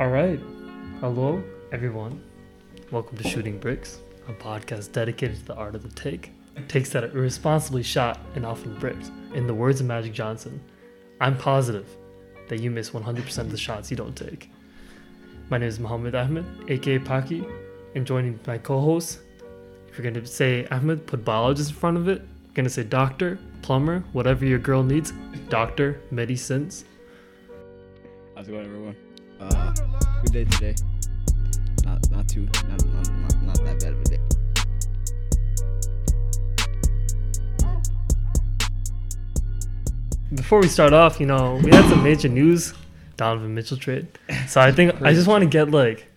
All right. Hello, everyone. Welcome to Shooting Bricks, a podcast dedicated to the art of the take. Takes that are irresponsibly shot and often bricked. In the words of Magic Johnson, I'm positive that you miss 100% of the shots you don't take. My name is Mohammed Ahmed, aka Paki, and joining my co host, if you're going to say Ahmed, put biologist in front of it. You're going to say doctor, plumber, whatever your girl needs, doctor, medicines. How's it going, everyone? Uh, good day today. Not, not too, not, not, not, not that bad of a day. Before we start off, you know, we had some major news, Donovan Mitchell trade. So I think I just want to get like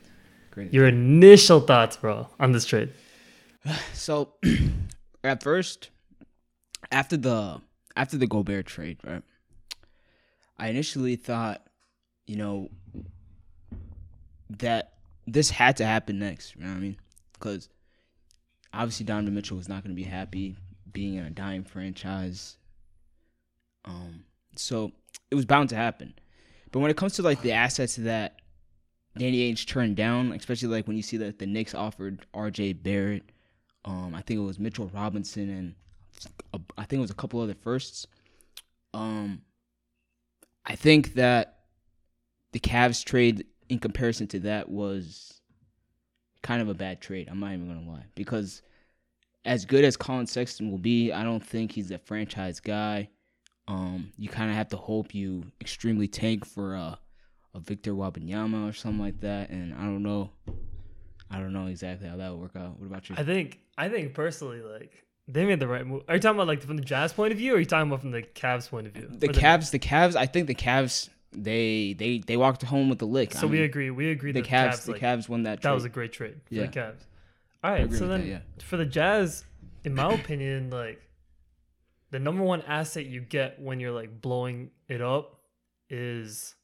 Great. your initial thoughts, bro, on this trade. So, at first, after the after the Gobert trade, right? I initially thought, you know, that this had to happen next. You know what I mean? Because obviously Donovan Mitchell was not going to be happy being in a dying franchise. Um, so it was bound to happen. But when it comes to like the assets that Danny Ainge turned down, especially like when you see that the Knicks offered R.J. Barrett, um, I think it was Mitchell Robinson, and a, I think it was a couple other firsts. Um, I think that the Cavs trade in comparison to that was kind of a bad trade. I'm not even gonna lie because as good as Collin Sexton will be, I don't think he's a franchise guy. Um, you kind of have to hope you extremely tank for a, a Victor Wembanyama or something like that, and I don't know. I don't know exactly how that would work out. What about you? I think I think personally, like they made the right move. Are you talking about like from the Jazz point of view, or are you talking about from the Cavs point of view? the Or Cavs, the Cavs. I think the Cavs. They they they walked home with the lick. So I we mean, agree. We agree the Cavs. Cavs, the like, Cavs won that. that was a great trade for Yeah. the Cavs. All right, so then that, yeah. for the Jazz, in my opinion, like the number one asset you get when you're like blowing it up is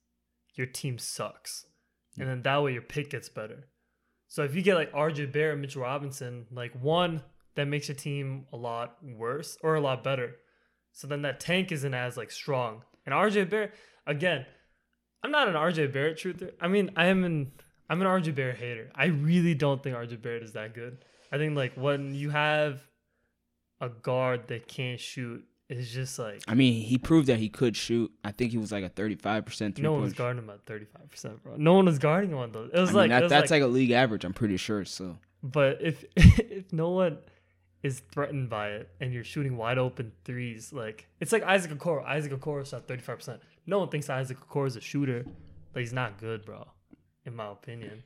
your team sucks, and then that way your pick gets better. So if you get like RJ Barrett, and Mitchell Robinson, like one that makes your team a lot worse or a lot better. So then that tank isn't as like strong. And RJ Barrett, again, I'm not an RJ Barrett truther. I mean, I am an I'm an RJ Barrett hater. I really don't think RJ Barrett is that good. I think like when you have a guard that can't shoot, it's just like I mean, he proved that he could shoot. I think he was like a thirty-five percent three no one was guarding him at 35 percent, bro. No one was guarding him on those. It was I like mean, that, it was that's like, like, a league average. I'm pretty sure. So but if if no one is threatened by it and you're shooting wide open threes, like it's like Isaac Okoro. Isaac Okoro shot 35 percent. No one thinks Isaac Okoro is a shooter, but he's not good, bro, in my opinion.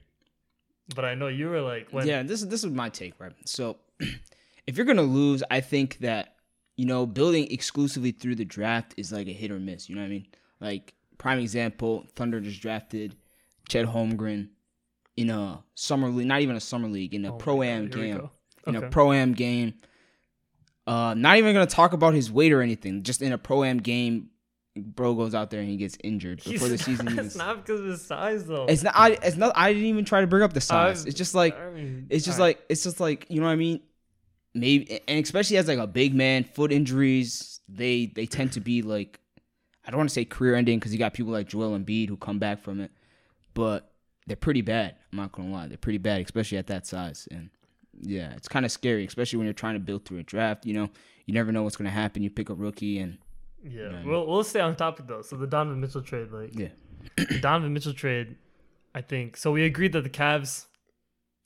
But I know you were like, when, yeah, this is this is my take, right? So if you're gonna lose, I think that you know building exclusively through the draft is like a hit or miss. You know what I mean? Like prime example, Thunder just drafted Chet Holmgren in a summer league, not even a summer league, in a Oh pro am God, here we game. In Okay. a pro am game. Uh, not even gonna talk about his weight or anything. Just in a pro am game, bro goes out there and he gets injured before the season. not- It's not because of his size, though. It's not. I, it's not. I didn't even try to bring up the size. I've- it's just like. I mean, It's just like. It's just like. You know what I mean? Maybe, and especially as like a big man, foot injuries. They they tend to be like. I don't want to say career ending because you got people like Joel Embiid who come back from it, but they're pretty bad. I'm not gonna lie, they're pretty bad, especially at that size. And yeah, it's kind of scary, especially when you're trying to build through a draft. You know, you never know what's gonna happen. You pick a rookie, and Yeah, Yeah. we'll we'll stay on topic though. So the Donovan Mitchell trade, like yeah, the Donovan Mitchell trade, I think. So we agreed that the Cavs,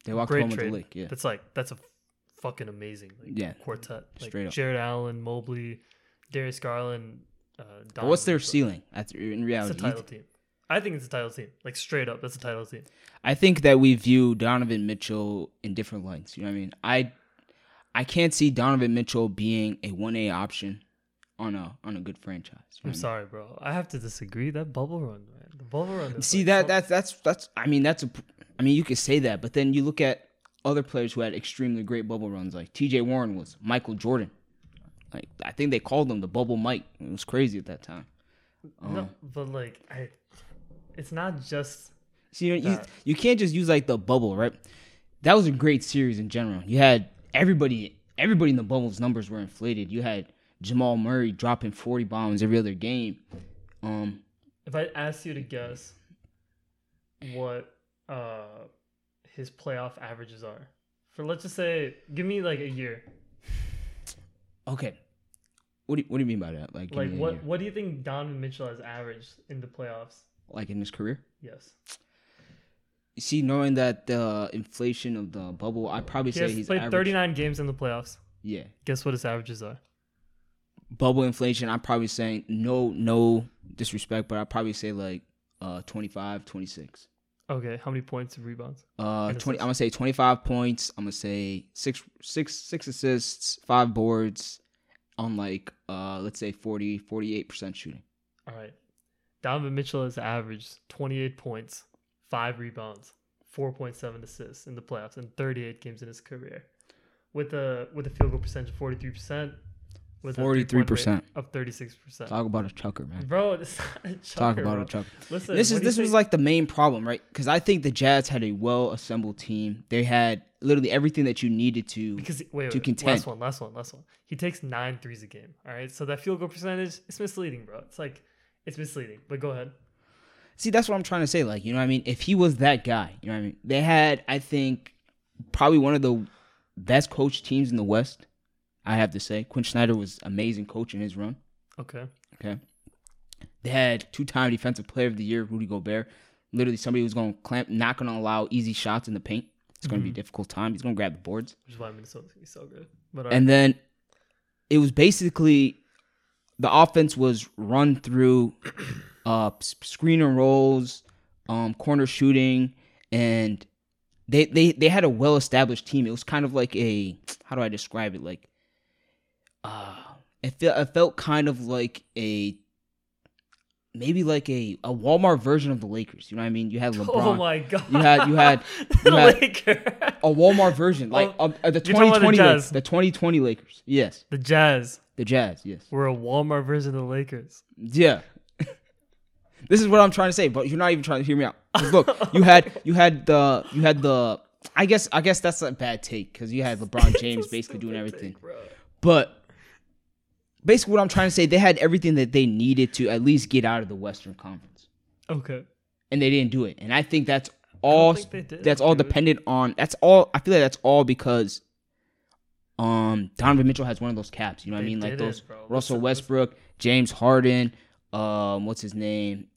they walk great home with trade. the lick. Yeah, That's like that's a fucking amazing like, Yeah, quartet. Like straight up. Jarrett Allen, Mobley, Darius Garland. Uh, but what's their Donovan, ceiling? That's in It's a reality. You title team. I think it's a title team. Like straight up, that's a title team. I think that we view Donovan Mitchell in different lights. You know what I mean? I I can't see Donovan Mitchell being a one A option on a on a good franchise. I'm You know what sorry, bro. I have to disagree. That bubble run, man. The bubble run. See like that that's that's that's I mean that's a I mean you could say that, but then you look at other players who had extremely great bubble runs, like T.J. Warren was Michael Jordan. Like I think they called him the bubble Mike. It was crazy at that time. no, Um, but like I, it's not just See, you, you, you can't just use like the bubble, right? That was a great series in general. You had everybody, everybody in the bubble's numbers were inflated. You had Jamal Murray dropping forty bombs every other game. Um, if I asked you to guess what uh his playoff averages are. For let's just say, give me like a year. Okay. What do you, what do you mean by that? Like, Like what what do you think Donovan Mitchell has averaged in the playoffs? Like in his career? Yes. You see, knowing that the inflation of the bubble, I'd probably He say he's played average- 39 games in the playoffs. Yeah, Guess what his averages are? bubble inflation. I'm probably saying no, no disrespect, but I'd probably say like uh 25, 26. Okay, how many points and rebounds? Uh, And twenty. I'm gonna say twenty five points. I'm gonna say six, six, six assists, five boards, on like uh, let's say 40, 48 percent shooting. All right. Donovan Mitchell has averaged 28 points, 5 rebounds, 4.7 assists in the playoffs in 38 games in his career. With a with a field goal percentage of 43%, with a three-point rate 43%. of 36%. Talk about a chucker, man. Bro, it's not a chucker, Talk about bro. a chucker. Listen, This is what do you this was like the main problem, right? Because I think the Jazz had a well assembled team. They had literally everything that you needed to. because wait, to wait, contend. last one, last one, last one. He takes nine threes a game. All right, so that field goal percentage is misleading, bro. It's like it's misleading. But go ahead. See, that's what I'm trying to say. Like, you know what I mean? If he was that guy, you know what I mean? They had, I think, probably one of the best coached teams in the West. I have to say, Quin Snyder was amazing coach in his run. Okay. Okay, they had two-time Defensive Player of the Year, Rudy Gobert. Literally, somebody who's going to clamp, not going to allow easy shots in the paint. It's going to be a difficult time. He's going to grab the boards. Which is why Minnesota's gonna be so good. But all right. And then it was basically the offense was run through uh screen and rolls, um corner shooting and they they they had a well established team. It was kind of like a how do I describe it like uh it felt it felt kind of like a maybe like a a Walmart version of the Lakers. You know what I mean? You had LeBron. Oh my god! You had- you had- the you had- a Walmart version, like Oh, uh, the you're talking about the 2020 Lakers, the 2020 Lakers. Yes, the Jazz the Jazz. Yes. we're a Walmart version of the Lakers. Yeah. this is what I'm trying to say, but you're not even trying to hear me out. look, you had you had the you had the I guess I guess that's a bad take because you had LeBron James basically doing everything. take. But basically, what I'm trying to say, they had everything that they needed to at least get out of the Western Conference, Okay. and they didn't do it. And I think that's all. think did, that's all dude. dependent on. That's all. I feel like that's all because. Um, Donovan Mitchell has one of those caps. You know what I mean? Like those it. Russell Westbrook, James Harden, um, what's his name?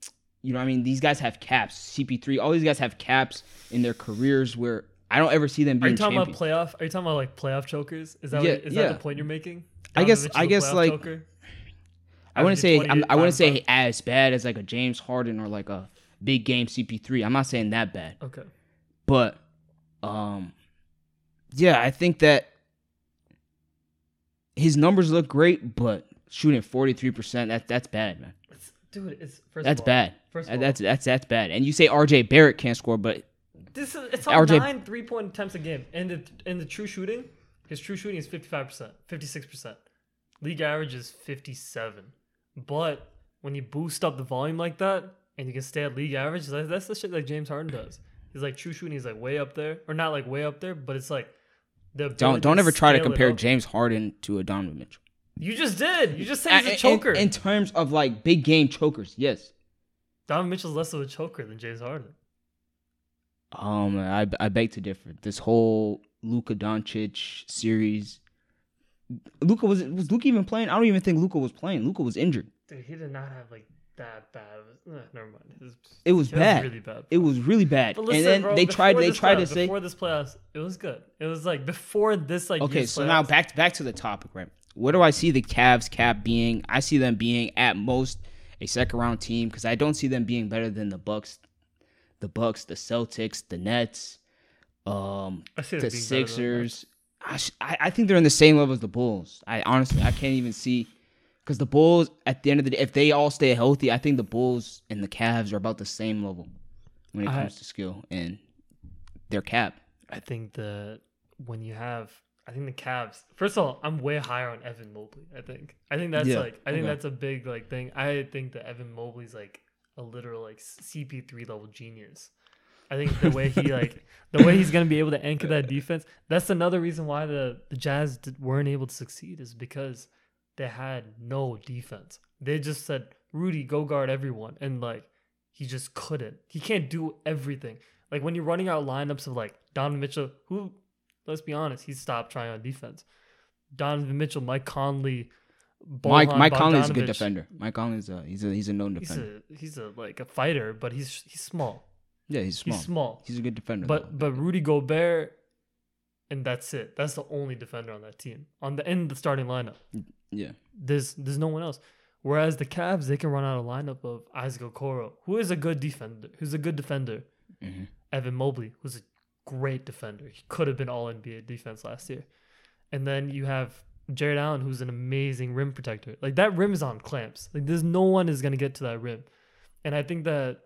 You know what I mean? These guys have caps. CP3, all these guys have caps in their careers where I don't ever see them Are you talking champions. about playoff? Are you talking about like playoff chokers? Is that Yeah, what, is yeah. that the point you're making? I guess I guess like? I wouldn't say I would not say as bad as like a James Harden or like a big game CP3. I'm not saying that bad. Okay. But um yeah, I think that his numbers look great, but shooting 43%, that that's bad, man. Dude, it's that's all, bad. First that's that's that's bad. And you say RJ Barrett can't score, but this is it's on RJ, 9 three-point attempts a game. And the and the true shooting, his true shooting is 55%, 56%. League average is fifty seven. But when you boost up the volume like that, and you can stay at league average, that's, the shit that James Harden does. He's like true shooting, he's like way up there, or not like way up there, but it's like the don't don't ever try to compare. James Harden to a Donovan Mitchell. You just did. You just said he's In- a in- choker. in terms of like big game chokers, yes. Donovan Mitchell's less of a choker than James Harden. Um, I I beg to differ. This whole Luka Doncic series, Luka was was Luka even playing? I don't even think Luka was playing. Luka was injured. Dude, he did not have like that bad. a- eh, never mind. It was, It was bad. really bad. It was really bad. But and listen, then bro, they tried they tried to playoffs- say before this playoffs, it was good. It was like before this like Okay, so now playoffs, back back to the topic, right? What do I see the Cavs cap being? I see them being at most a second round team because I don't see them being better than the Bucks, the Bucks, the Celtics, the Nets, um, the Sixers. I, sh- I I think they're in the same level as the Bulls. I honestly I can't even see because the Bulls at the end of the day, if they all stay healthy, I think the Bulls and the Cavs are about the same level when it I- comes to skill and their cap. I think that when you have, I think the Cavs. First of all, I'm way higher on Evan Mobley. I think. I think that's Yeah, like. I think okay. that's a big like thing. I think that Evan Mobley's like a literal like CP3 level genius. I think the way he like the way he's gonna be able to anchor that defense. That's another reason why the the Jazz did, weren't able to succeed is because they had no defense. They just said Rudy go guard everyone, and like he just couldn't. He can't do everything. Like when you're running out lineups of like Donovan Mitchell, who, let's be honest, he stopped trying on defense. Donovan Mitchell, Mike Conley, Mike Bojan Mike Conley's a good defender. Mike Conley's a he's a he's a known He's defender. a he's a like a fighter, but he's he's small. Yeah, he's small. He's small. He's a good defender. But but Rudy Gobert, and that's it. That's the only defender on that team on the in the starting lineup. yeah, There's there's no one else. Whereas the Cavs, they can run out a lineup of Isaac Okoro, who is a good defender. Who's a good defender. hmm Evan Mobley, who's a great defender. He could have been All NBA defense last year. And then you have Jarrett Allen, who's an amazing rim protector. Like that rim is on clamps. Like there's no one is gonna get to that rim. And I think that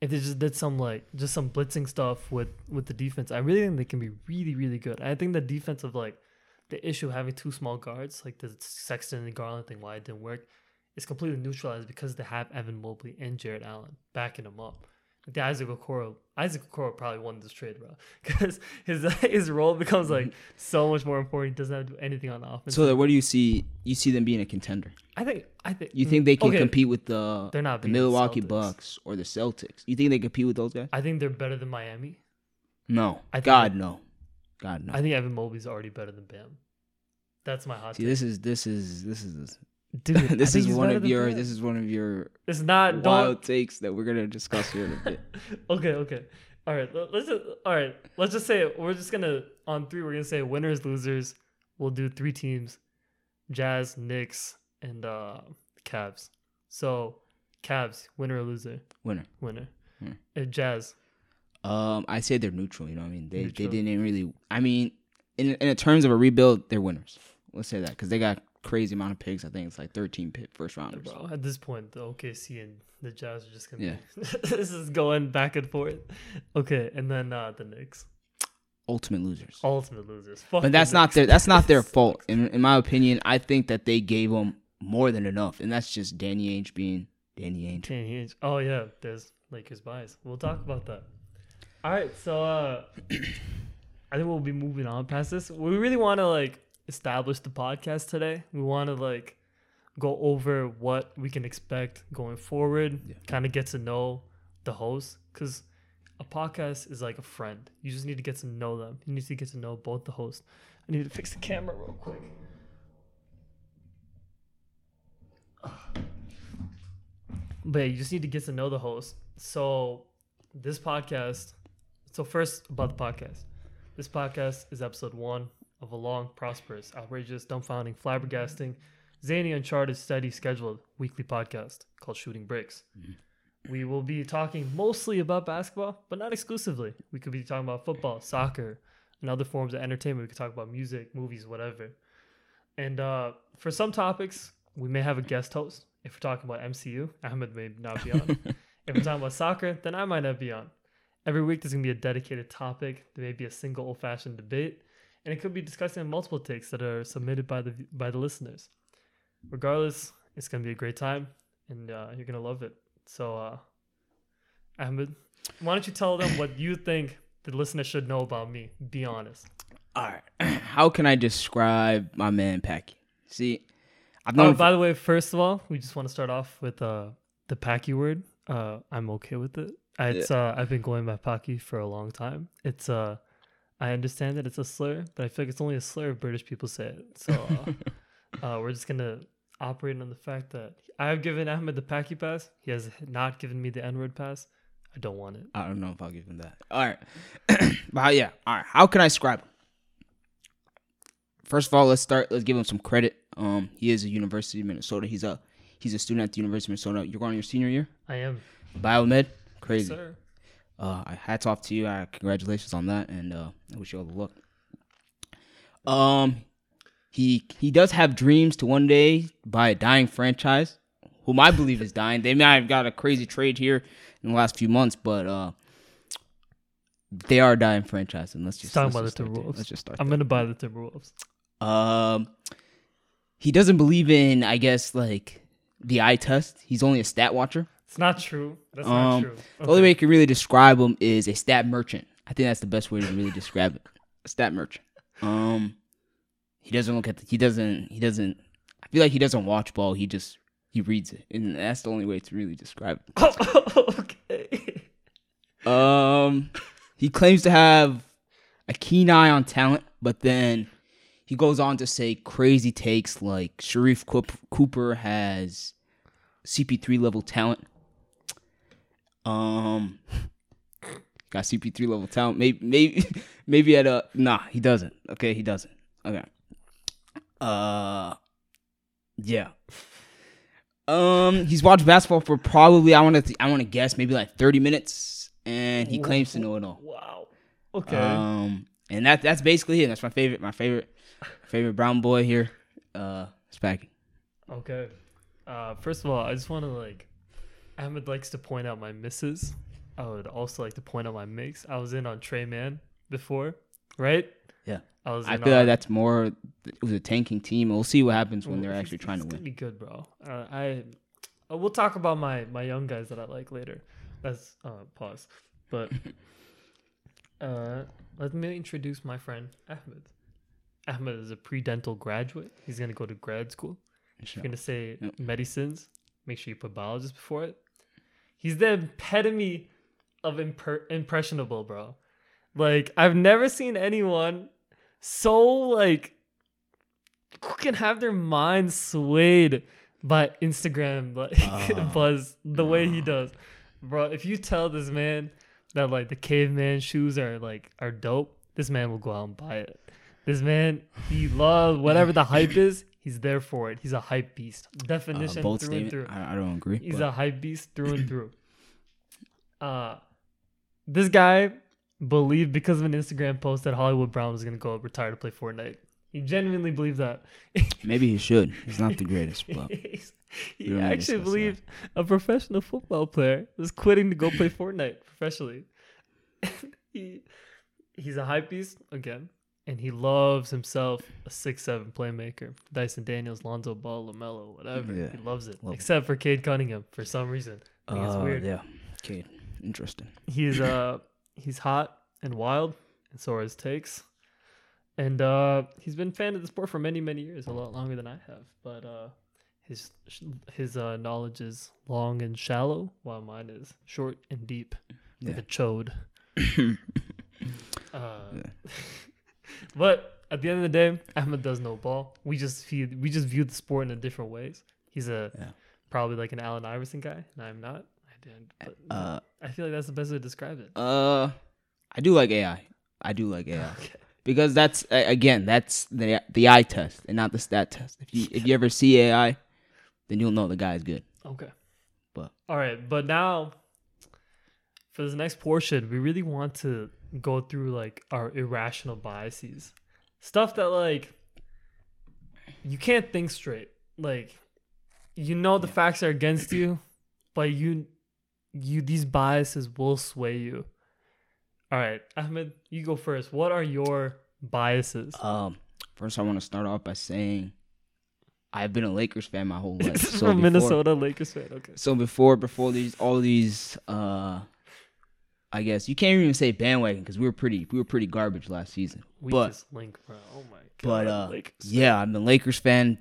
if they just did some like just some blitzing stuff with with the defense, I really think they can be really really good. I think the defense of like the issue of having two small guards, like the Sexton and Garland thing, why it didn't work, is completely neutralized because they have Evan Mobley and Jarrett Allen backing them up. Like the Isaac Okoro, Isaac Okoro probably won this trade, bro, because his his role becomes like mm-hmm. so much more important. He doesn't have to do anything on the offense. So, what do you see? You see them being a contender? I think I think You think they can okay, compete with the They're not the Milwaukee Celtics. Bucks or the Celtics? You think they compete with those guys? I think they're better than Miami. No. I think God no. God no. I think Evan Mobley's already better than Bam. That's my hot See, take. this is this is this is Dude, this is one of your Bam. this is one of your It's not wild don't. takes that we're gonna discuss here in a bit. okay, okay. All right, let- let's just all right. Let's just say we're just gonna on three. We're gonna say winners, losers. We'll do three teams: Jazz, Knicks, and uh Cavs. So, Cavs, winner or loser? Winner. Winner. Uh, Jazz. Um, I say they're neutral. You know, what I mean, they Neutral. they didn't really. I mean, in in terms of a rebuild, they're winners. Let's say that because they got crazy amount of picks. I think it's like thirteen pick first rounders. Bro, at this point, the OKC and the Jazz are just gonna. Yeah. Be, this is going back and forth. Okay, and then uh the Knicks, Ultimate losers. ultimate losers. Fuck but the that's not Knicks. their that's not their fault. In in my opinion, I think that they gave them more than enough, and that's just Danny Ainge being Danny Ainge. Danny Ainge. Oh yeah, there's Lakers bias. We'll talk about that. All right, so uh I think we'll be moving on past this. We really want to like establish the podcast today. We want to like go over what we can expect going forward. Yeah. Kind of get to know the host because a podcast is like a friend. You just need to get to know them. You need to get to know both the hosts. I need to fix the camera real quick. But yeah, you just need to get to know the host. So this podcast. So first about the podcast. This podcast is episode one of a long, prosperous, outrageous, dumbfounding, flabbergasting, zany, uncharted, steady, scheduled weekly podcast called Shooting Bricks. We will be talking mostly about basketball, but not exclusively. We could be talking about football, soccer, and other forms of entertainment. We could talk about music, movies, whatever. And uh, for some topics, we may have a guest host. If we're talking about MCU, Ahmed may not be on. if we're talking about soccer, then I might not be on. Every week, there's going to be a dedicated topic. There may be a single old fashioned debate. And it could be discussing multiple takes that are submitted by the by the listeners. Regardless, it's going to be a great time, and uh, you're going to love it. So, uh, Ahmed, why don't you tell them what you think the listener should know about me? Be honest. All right, how can I describe my man Packy? See, I've Oh, known. by the way, first of all, we just want to start off with uh, the Packy word. Uh, I'm okay with it. It's uh, I've been going by Packy for a long time. It's uh, I understand that it's a slur, but I feel like it's only a slur if British people say it. So uh, uh, we're just gonna operate on the fact that I have given Ahmed the Packy pass. He has not given me the N word pass. I don't want it. I don't know if I'll give him that. All right, but how- yeah, all right. How can I describe him? First of all, let's start. Let's give him some credit. Um, he is a University of Minnesota. He's a he's a student at the University of Minnesota. You're going on your senior year, I am, biomed. Crazy. sir. Uh, hats off to you. Uh, congratulations on that, and uh, I wish you all the luck. Um, he he does have dreams to one day buy a dying franchise, whom I believe is dying. They may have got a crazy trade here in the last few months, but uh, they are a dying franchise. And let's just talk about just the. Timberwolves. Let's just start. I'm there. gonna buy the Timberwolves. Um, he doesn't believe in, I guess, like the eye test. He's only a stat watcher. It's not true. That's Um, not true. The only way you can really describe him is a stat merchant. I think that's the best way to really describe it. A stat merchant. Um, he doesn't look at. The, he doesn't. He doesn't. I feel like he doesn't watch ball. He just He reads it, and that's the only way to really describe it. okay. Um, he claims to have a keen eye on talent, but then he goes on to say crazy takes like Sharife Cooper has CP3 level talent. Um, got CP3 level talent. Maybe, maybe, maybe at a nah. He doesn't. Okay, he doesn't. Okay. Uh, yeah. Um, he's watched basketball for probably I want to I want to guess maybe like thirty minutes, and he claims to know it all. Wow. Okay. Um, and that that's basically it. That's my favorite my favorite favorite brown boy here. Uh, Spacky. okay. Uh, first of all, I just want to like, Ahmed likes to point out my misses. I would also like to point out my makes. I was in on Tre Mann before, right? Yeah. I was. I feel on- like that's more. It was a tanking team. We'll see what happens when they're actually trying to win. Be good, bro. Uh, I uh, we'll talk about my my young guys that I like later. That's uh pause. But uh let me introduce my friend Ahmed. Ahmed is a pre-dental graduate. He's gonna go to grad school. If you're gonna say Yep. medicines, make sure you put biologist before it. He's the epitome of imper- impressionable, bro. Like I've never seen anyone so like who can have their mind swayed by Instagram like Oh. buzz the way he does, bro. If you tell this man that like the caveman shoes are like are dope, this man will go out and buy it. This man, he loves whatever the hype is. He's there for it. He's a hype beast. Uh, Definition bold through and through. I, I don't agree. He's but- a hype beast through and through. Uh this guy believed because of an Instagram post that Hollywood Brown was gonna go retire to play Fortnite. He genuinely believed that. maybe he should. He's not the greatest, but he to actually discuss that. believed a professional football player was quitting to go play Fortnite professionally. he he's a hype beast again, and he loves himself a six seven playmaker. Dyson Daniels, Lonzo Ball, Lamelo, whatever. Yeah. He loves it, Love it. except for Cade Cunningham for some reason. I think it's uh, weird. yeah. Okay, interesting. He's uh he's hot and wild, and so are his takes. And uh he's been a fan of the sport for many many years, a lot longer than I have. But uh his his uh knowledge is long and shallow, while mine is short and deep, like Yeah. a chode. uh, but at the end of the day, Ahmed does know ball. We just view, we just view the sport in a different ways. He's a Yeah. probably like an Allen Iverson guy, and I'm not. I didn't. But Uh, I feel like that's the best way to describe it. uh, I do like AI. I do like AI. Okay. because that's uh, again that's the the eye test and not the stat test. If you if you ever see AI, then you'll know the guy's good. Okay. But- all right, but now for this next portion, we really want to go through like our irrational biases, stuff that like you can't think straight. Like you know the facts are against you, but you you these biases will sway you. All right, Ahmed, you go first. What are your biases? Um, first I want to start off by saying I've been a Lakers fan my whole life. So before- Minnesota Lakers fan. Okay. So before before these all these uh I guess you can't even say bandwagon because we were pretty we were pretty garbage last season. We but just link, bro. Oh my god. but uh Lakers. yeah, I'm a Lakers fan.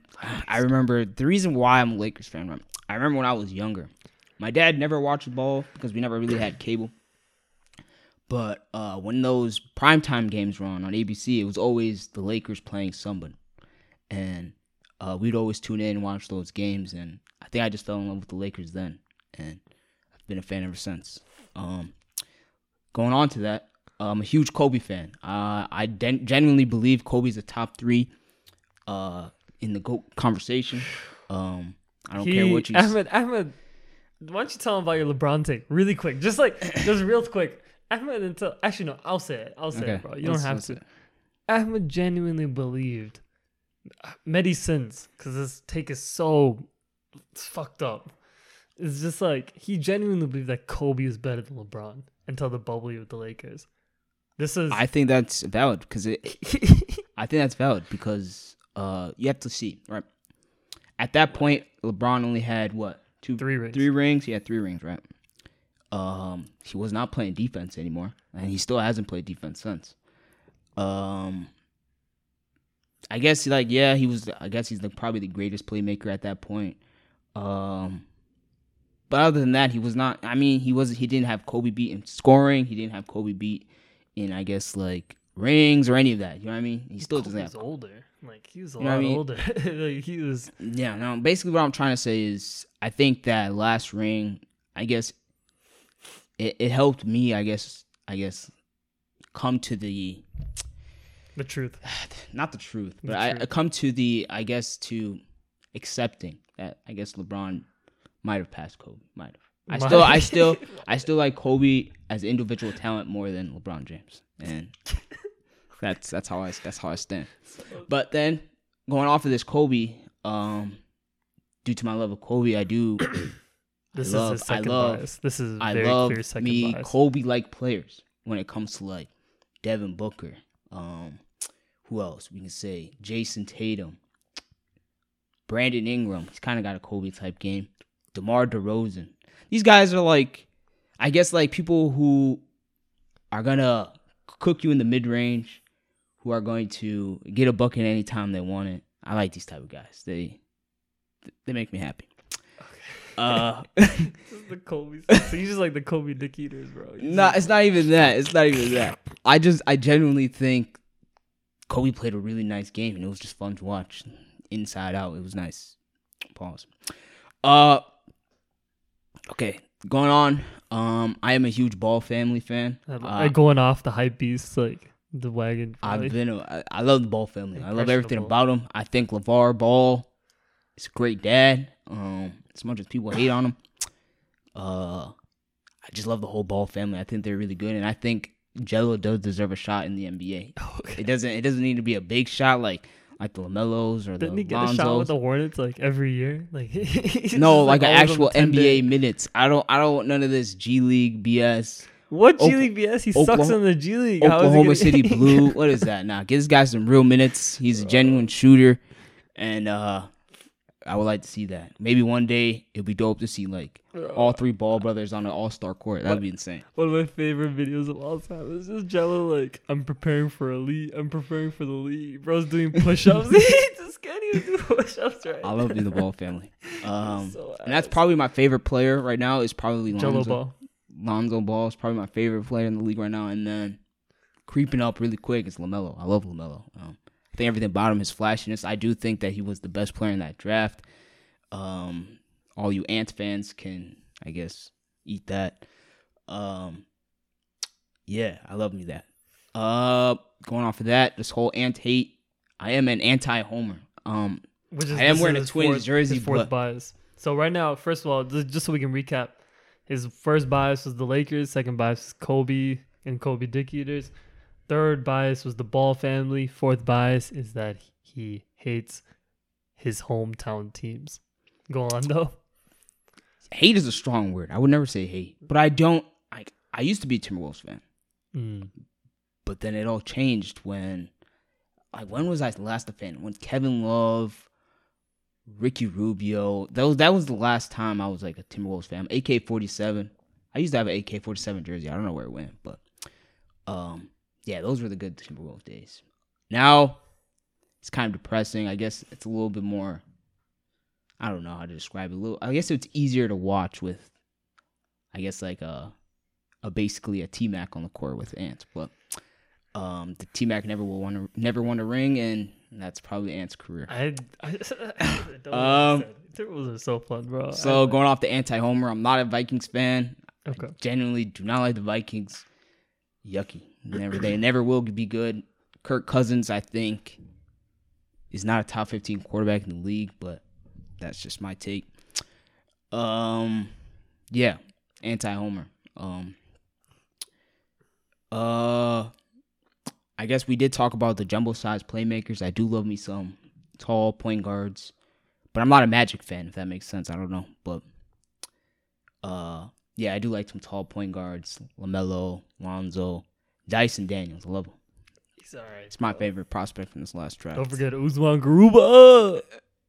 I remember the reason why I'm a Lakers fan. I remember when I was younger. My dad never watched ball because we never really had cable. But uh, when those primetime games were on on ABC, it was always the Lakers playing someone, and uh, we'd always tune in and watch those games. And I think I just fell in love with the Lakers then, and I've been a fan ever since. Um, going on to that, I'm a huge Kobe fan. Uh, I den- genuinely believe Kobe's a top three uh, in the GOAT conversation. Um, I don't care what you Ahmed, Ahmed, why don't you tell him about your LeBron take really quick? Just like, just real quick. Ahmed, until actually no, I'll say it. I'll say Okay, it, bro. You don't let's- have to. it. Ahmed genuinely believed medicines because this take is so fucked up. It's just like he genuinely believed that Kobe was better than LeBron until the bubble year with the Lakers. This is I think that's valid because it. I think that's valid because uh, you have to see right. At that point, LeBron only had what two, Three rings. Three rings. He had three rings, right? Um, he was not playing defense anymore, and he still hasn't played defense since. Um, I guess like yeah, he was. I guess he's the, probably the greatest playmaker at that point. Um, but other than that, he was not. I mean, he was. He didn't have Kobe beat in scoring. He didn't have Kobe beat in, I guess, like rings or any of that. You know what I mean? He still Kobe doesn't was have. older. Like he was a You lot I mean? older. like he was. Yeah. No. Basically, what I'm trying to say is, I think that last ring, I guess, it, it helped me. I guess. I guess, come to the The truth. not the truth, but The I. I come to the I guess to accepting that I guess LeBron might have passed Kobe. Might have. I Might. still I still I still like Kobe as individual talent more than LeBron James. And that's that's how I that's how I stand. But then going off of this Kobe, um due to my love of Kobe, I do This love- is his I second love- bias. This is I very love clear second me. Kobe like players when it comes to like Devin Booker. Um, who else we can say? Jayson Tatum, Brandon Ingram. He's kind of got a Kobe type game. DeMar DeRozan. These guys are like, I guess like people who are gonna cook you in the mid range, who are going to get a bucket anytime they want it. I like these type of guys. They they make me happy. Uh, This is the Kobe. so you just like the Kobe dick eaters, bro. You No, just- it's not even that. It's not even that. I just, I genuinely think Kobe played a really nice game, and it was just fun to watch. Inside out, it was nice. Pause. Uh, okay, going on. Um, I am a huge Ball family fan. I- Uh, like going off the hype beast, like the wagon. I've been, a, I, I love the Ball family. I love everything about him. I think LeVar Ball is a great dad. Um, as much as people hate on him, uh, I just love the whole Ball family. I think they're really good, and I think Gelo does deserve a shot in the NBA. Okay. It doesn't, it doesn't need to be a big shot like like the Lamelos or the Didn't the he get a shot with the Hornets like every year? Like No, like, an always on the actual NBA day. minutes. I don't, I don't want none of this G League BS. What G League BS? He sucks in the G League. Oklahoma gonna- City Blue. What is that now? Give this guy some real minutes. He's a genuine shooter, and uh I would like to see that. Maybe one day it'll be dope to see like all three Ball brothers on an All Star court. That'd be insane. One of my favorite videos of all time is just Gelo like, I'm preparing for a league. I'm preparing for the league. Bro's doing push-ups. just can't even do push-ups right. I love the Ball family. Um, So and that's probably my favorite player right now. Is probably Gelo ball. Lonzo Ball is probably my favorite player in the league right now. And then creeping up really quick is Lamelo. I love Lamelo. Um, think everything about him is flashiness. I do think that he was the best player in that draft. Um, all you Ant fans can, I guess, eat that. Um, yeah, I love me that. Uh, going off of that, this whole Ant hate. I am an anti-homer. Um, Which is I am wearing a Twins fourth- jersey, fourth bias. So right now, first of all, just, just so we can recap, his first bias was the Lakers. Second bias was Kobe and Kobe Dick Eaters. Third bias was the Ball family. Fourth bias is that he hates his hometown teams. Go on though. hate is a strong word. I would never say hate, but I don't. I I used to be a Timberwolves fan. Mm. but then it all changed when like when was I last a fan? When Kevin Love, Ricky Rubio, that was that was the last time I was like a Timberwolves fan. AK forty seven. I used to have an AK forty seven jersey. I don't know where it went, but um yeah, those were the good Timberwolves days. Now it's kind of depressing. I guess it's a little bit more I don't know how to describe it. A little I guess it's easier to watch with I guess like a a basically a T Mac on the court with Ants, but um, the T Mac never will want to never won a ring, and that's probably Ant's career. I, I, I don't Um, Timberwolves are so fun, bro. So going off the anti homer, I'm not a Vikings fan. okay. I genuinely do not like the Vikings. Yucky. Never they never will be good. Kirk Cousins, I think, is not a top 15 quarterback in the league, but that's just my take. Um, yeah, anti homer. Um, uh, I guess we did talk about the jumbo size playmakers. I do love me some tall point guards, but I'm not a Magic fan. If that makes sense, I don't know, but uh, yeah, I do like some tall point guards: Lamelo, Lonzo, Dyson Daniels. I love him. He's all right. It's my favorite prospect from this last draft. Don't forget Usman Garuba.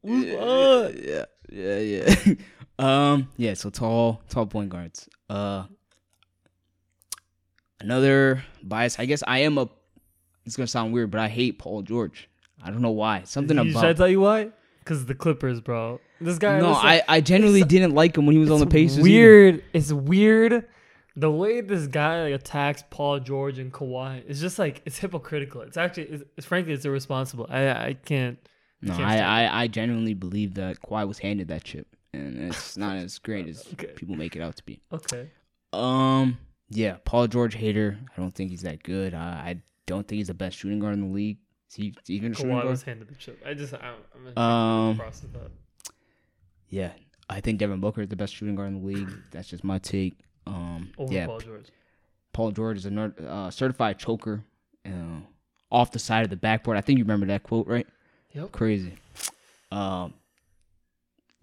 Usman. yeah, yeah, yeah. um, yeah. So tall, tall point guards. Uh, another bias. I guess I am a. It's gonna sound weird, but I hate Paul George. I don't know why. Something about Should I tell you why? Because the Clippers, bro. This guy. no, listen, I, I genuinely didn't like him when he was on the it's Pacers. either. Weird. It's weird. The way this guy like attacks Paul George and Kawhi is just like it's hypocritical. It's actually, it's, it's frankly, it's irresponsible. I I can't. No, can't I, I, I genuinely believe that Kawhi was handed that chip, and it's not as great as Okay. people make it out to be. Okay. Um, yeah, Paul George hater. I don't think he's that good. I, I don't think he's the best shooting guard in the league. Is he, is he even Kawhi guard? was handed the chip. I just I, I'm Um, um, process that. Yeah, I think Devin Booker is the best shooting guard in the league. That's just my take. Um, over yeah, Paul George. Paul George is a uh, certified choker, uh, off the side of the backboard. I think you remember that quote, right? Yep. Crazy. Um,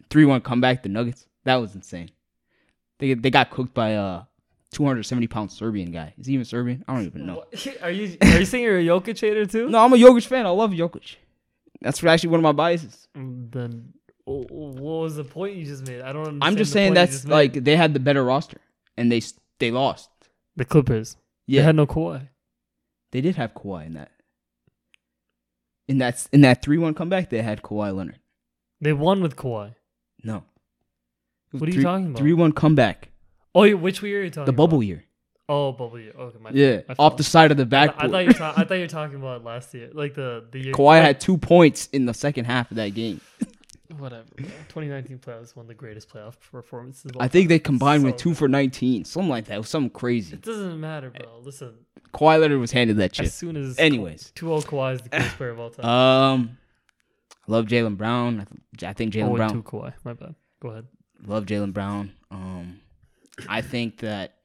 three one comeback. The Nuggets. That was insane. They they got cooked by a two hundred seventy pound Serbian guy. Is he even Serbian? I don't even know. Are you are you saying you're a Jokic hater too? No, I'm a Jokic fan. I love Jokic. That's actually one of my biases. Mm, Then what was the point you just made? I don't. Understand I'm just saying that's just like they had the better roster and they they lost. the Clippers. Yeah, They had no Kawhi. They did have Kawhi in that. In that in that three one comeback, they had Kawhi Leonard. They won with Kawhi. No. What are you three- talking about? Three one comeback. Oh, yeah, which year are you talking? The bubble year. Oh, bubble year. Okay, my Yeah, my off the side of the I, backboard. I thought you. Ta- I thought you were talking about last year, like the the year. Kawhi had two points in the second half of that game. Whatever. bro. 2019 playoffs one of the greatest playoff performances. Of all I think they combined with two for nineteen, something like that. Something crazy. It doesn't matter, bro. Listen, Kawhi Leonard was handed that check. as soon as Anyways. two old Kawhi is the greatest player of all time. Um, love Jaylen Brown. I, th- I think oh, Jaylen wait, Brown. two Kawhi. My bad. Go ahead. Love Jaylen Brown. Um, I think that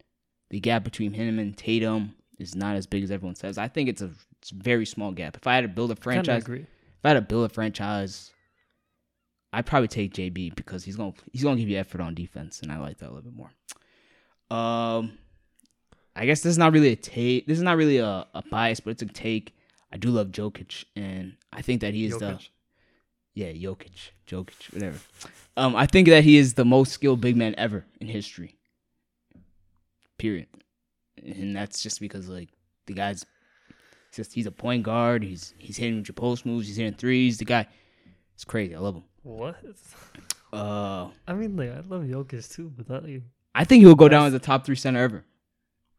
the gap between him and Tatum is not as big as everyone says. I think it's a, it's a very small gap. If I had to build a franchise, agree. if I had to build a franchise, I'd probably take JB because he's gonna he's gonna give you effort on defense, and I like that a little bit more. Um, I guess this is not really a take. This is not really a, a bias, but it's a take. I do love Jokic, and I think that he is the yeah, Jokic, Jokic, whatever. Um, I think that he is the most skilled big man ever in history. Period. And that's just because like the guy's just he's a point guard. He's he's hitting with your post moves. He's hitting threes. The guy, it's crazy. I love him. What? Uh, I mean, like I love Jokic too, but that like, I think he'll go down as a top three center ever,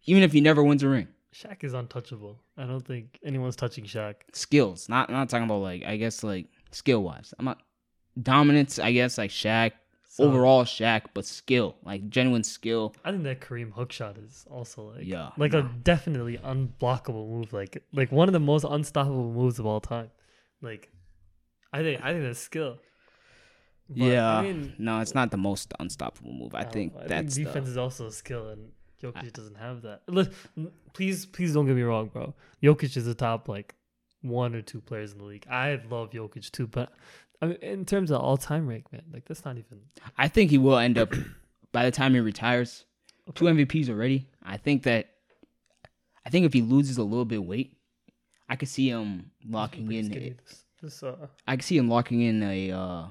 even if he never wins a ring. Shaq is untouchable. I don't think anyone's touching Shaq. Skills, not not talking about like I guess like skill wise. I'm not dominance. I guess like Shaq, So, overall Shaq, but skill, like genuine skill. I think that Kareem hook shot is also like Yeah, like a definitely unblockable move. Like like one of the most unstoppable moves of all time. Like I think I think that's skill. But, yeah, I mean, no, it's not the most unstoppable move. I, don't think know. I that's think defense the, is also a skill, and Jokic doesn't have that. Look, please, please don't get me wrong, bro. Jokic is the top like one or two players in the league. I love Jokic too, but I mean, in terms of all time rank, man, like that's not even. I think he will end up by the time he retires. Two MVPs already. I think that. I think if he loses a little bit of weight, I could see him locking in. skinny, a- This, this, uh, I could see him locking in a, uh,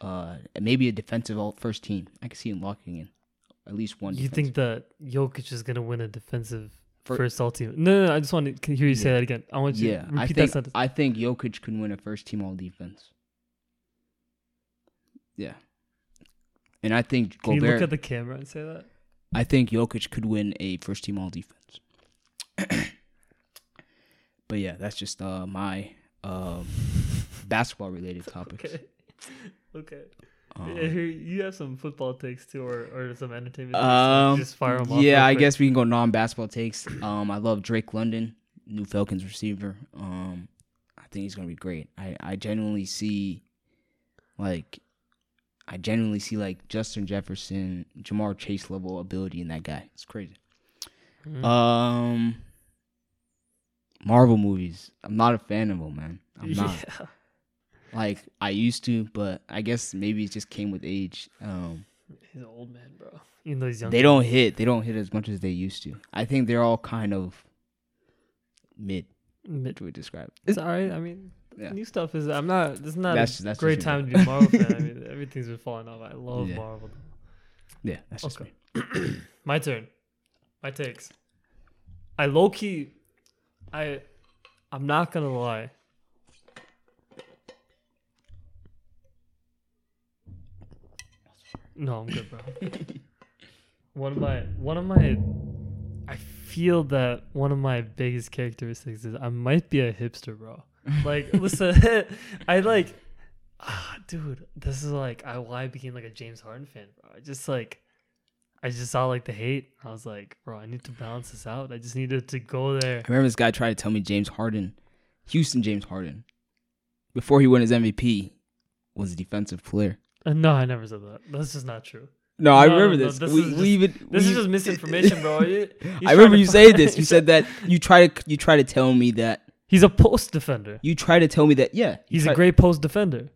uh, maybe a defensive all first team. I could see him locking in at least one. you think that Jokic is gonna win a defensive For- first all team? No, no, no, I just want to hear you say that again. I want you Yeah, to I repeat that think sentence. I think Jokic could win a first team all defense. Yeah, and I think Can you look at the camera and say that? I think Jokic could win a first team all defense. but yeah, that's just uh, my um, basketball related topics. Okay, okay. Um, you have some football takes too, or, or some entertainment. um, just fire 'em off. yeah, I quick. guess we can go non basketball takes. Um, I love Drake London, new Falcons receiver. Um, I think he's gonna be great. I I genuinely see, like, I genuinely see like Justin Jefferson, Ja'Marr Chase level ability in that guy. It's crazy. Mhm. Um, Marvel movies. I'm not a fan of them, man. I'm not. yeah, Like I used to, but I guess maybe it just came with age. Um, he's an old man, bro. Even though he's young, they don't hit. They don't hit as much as they used to. I think they're all kind of mid. Mid- To would describe. It's all right. I mean, Yeah. new stuff is. I'm not. This is not That's- a that's great time to be Marvel fan. I mean, everything's been falling off. I love Yeah. Marvel. Yeah, that's just Okay. me. My turn. My takes. I low key. I. I'm not gonna lie. No, I'm good, bro. one of my one of my I feel that one of my biggest characteristics is I might be a hipster, bro. Like, listen, I like, ah, dude, this is like I why I became like a James Harden fan, bro. I just like, I just saw like the hate. I was like, bro, I need to balance this out. I just needed to go there. I remember this guy tried to tell me James Harden, Houston James Harden, before he won his MVP, was a defensive player. Uh, no, I never said that. That's just not true. No, I No, remember no, this. this we, is we just- even This we- is just misinformation, bro. You- I remember you saying this. You said that you try to you try to tell me that he's a post defender. you try to tell me that yeah. He's try- a great post defender.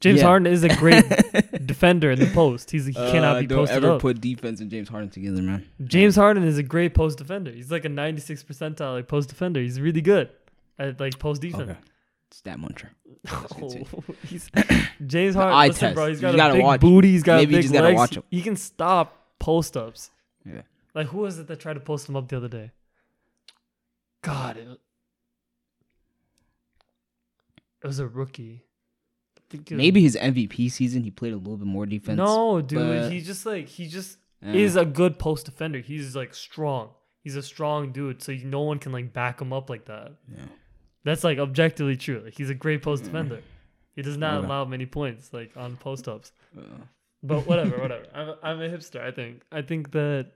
James Yeah. Harden is a great defender in the post. He's he cannot Uh, be don't posted ever up. put defense and James Harden together, man. James Harden is a great post defender. He's like a 96 percentile like post defender. He's really good at like post defense. Okay. Stat muncher. Oh, he's James The Harden. eye listen, test. bro, he's You got a gotta big watch. booty. He's got Maybe you big just gotta legs. watch him. He can stop post ups. Yeah. Like who was it that tried to post him up the other day? God, it, it was a rookie. I think was- Maybe his MVP season he played a little bit more defense. No, dude. but- he just like he just Uh, is a good post defender. He's like strong. He's a strong dude, so no one can like back him up like that. yeah. That's like objectively true. Like he's a great post defender. He does not allow many points like on post ups. Uh, But whatever, whatever. I'm a, I'm a hipster. I think. I think that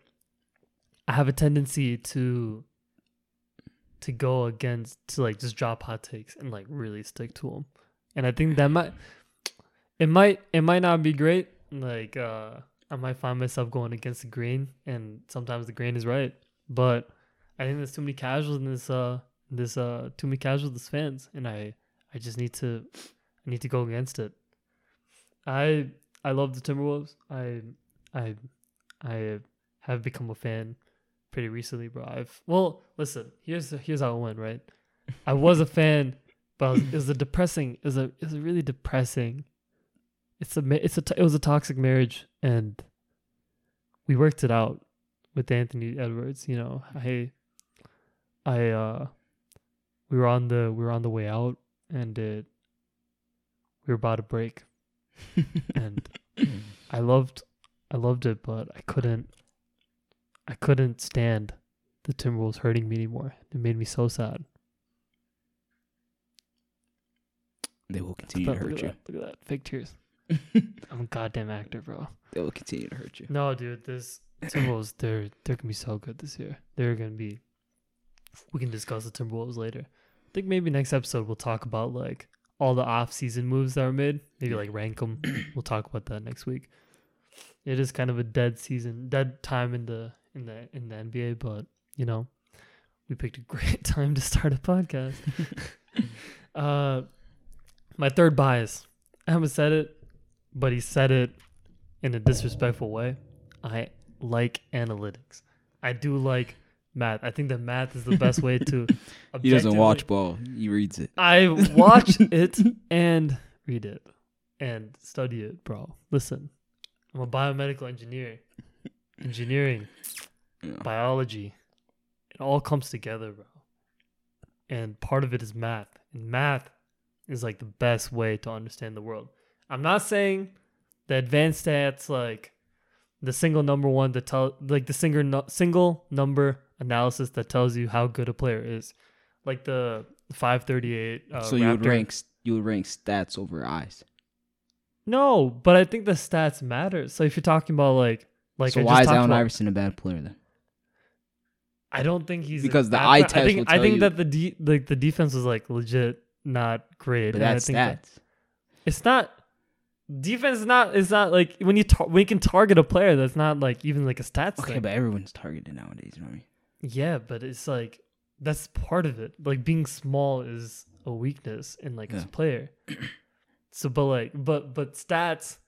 I have a tendency to to go against to like just drop hot takes and like really stick to them. And I think that might it might it might not be great. Like uh I might find myself going against the grain, and sometimes the grain is right. But I think there's too many casuals in this uh this uh too many casuals as fans, and I I just need to I need to go against it. I I love the Timberwolves. I I I have become a fan pretty recently, bro. I've well, listen. Here's here's how it went. Right, I was a fan, but was, it was a depressing. It was a it was a really depressing. It's a it's a it was a toxic marriage, and we worked it out with Anthony Edwards. You know, I I uh we were on the we were on the way out, and it we were about to break and I loved I loved it, but I couldn't I couldn't stand the Timberwolves hurting me anymore. It made me so sad. they will continue to hurt at you. that, look at that. Fake tears. I'm a goddamn actor, bro. They will continue to hurt you. No, dude, this Timberwolves, they're they're gonna be so good this year. They're gonna be we can discuss the Timberwolves later. I think maybe next episode we'll talk about like all the off season moves that were made. Maybe like rank them. we'll talk about that next week. It is kind of a dead season, dead time in the in the in the NBA, but you know, we picked a great time to start a podcast. uh, my third bias. I haven't said it, but he said it in a disrespectful way. I like analytics. I do like math. I think that math is the best way to. He doesn't watch ball. He reads it. I watch it and read it and study it, bro. Listen, I'm a biomedical engineer. Engineering, Yeah. biology, it all comes together, bro. And part of it is math. And math is like the best way to understand the world. I'm not saying the advanced stats like the single number one that tell like the single no, single number analysis that tells you how good a player is. Like the 538 uh, so you would rank you would rank stats over eyes. No, but I think the stats matter. So if you're talking about like like so I why just is Allen about- Iverson a bad player then? I don't think he's Because the eye player. I test think I think you- that the de- like the defense was like legit not great. But that's think that- stats. it's not defense. Is not is not like when you tar- when you can target a player that's not like even like a stats Okay, thing. but everyone's targeted nowadays. You know what I mean? Yeah, but it's like that's part of it. Like being small is a weakness in like as a player. So, but like, but but stats,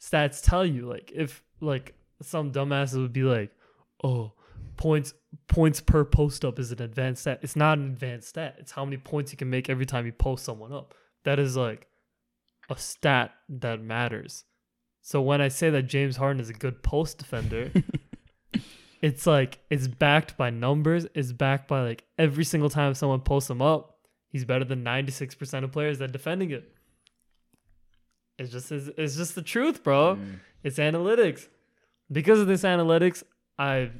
stats tell you like if like some dumbasses would be like, oh, points points per post up is an advanced stat. It's not an advanced stat. It's how many points you can make every time you post someone up. That is like a stat that matters. So when I say that James Harden is a good post defender, it's like it's backed by numbers. It's backed by like every single time someone posts him up, he's better than ninety six percent of players that defending it. It's just it's, it's just the truth, bro. Mm. It's analytics. Because of this analytics, I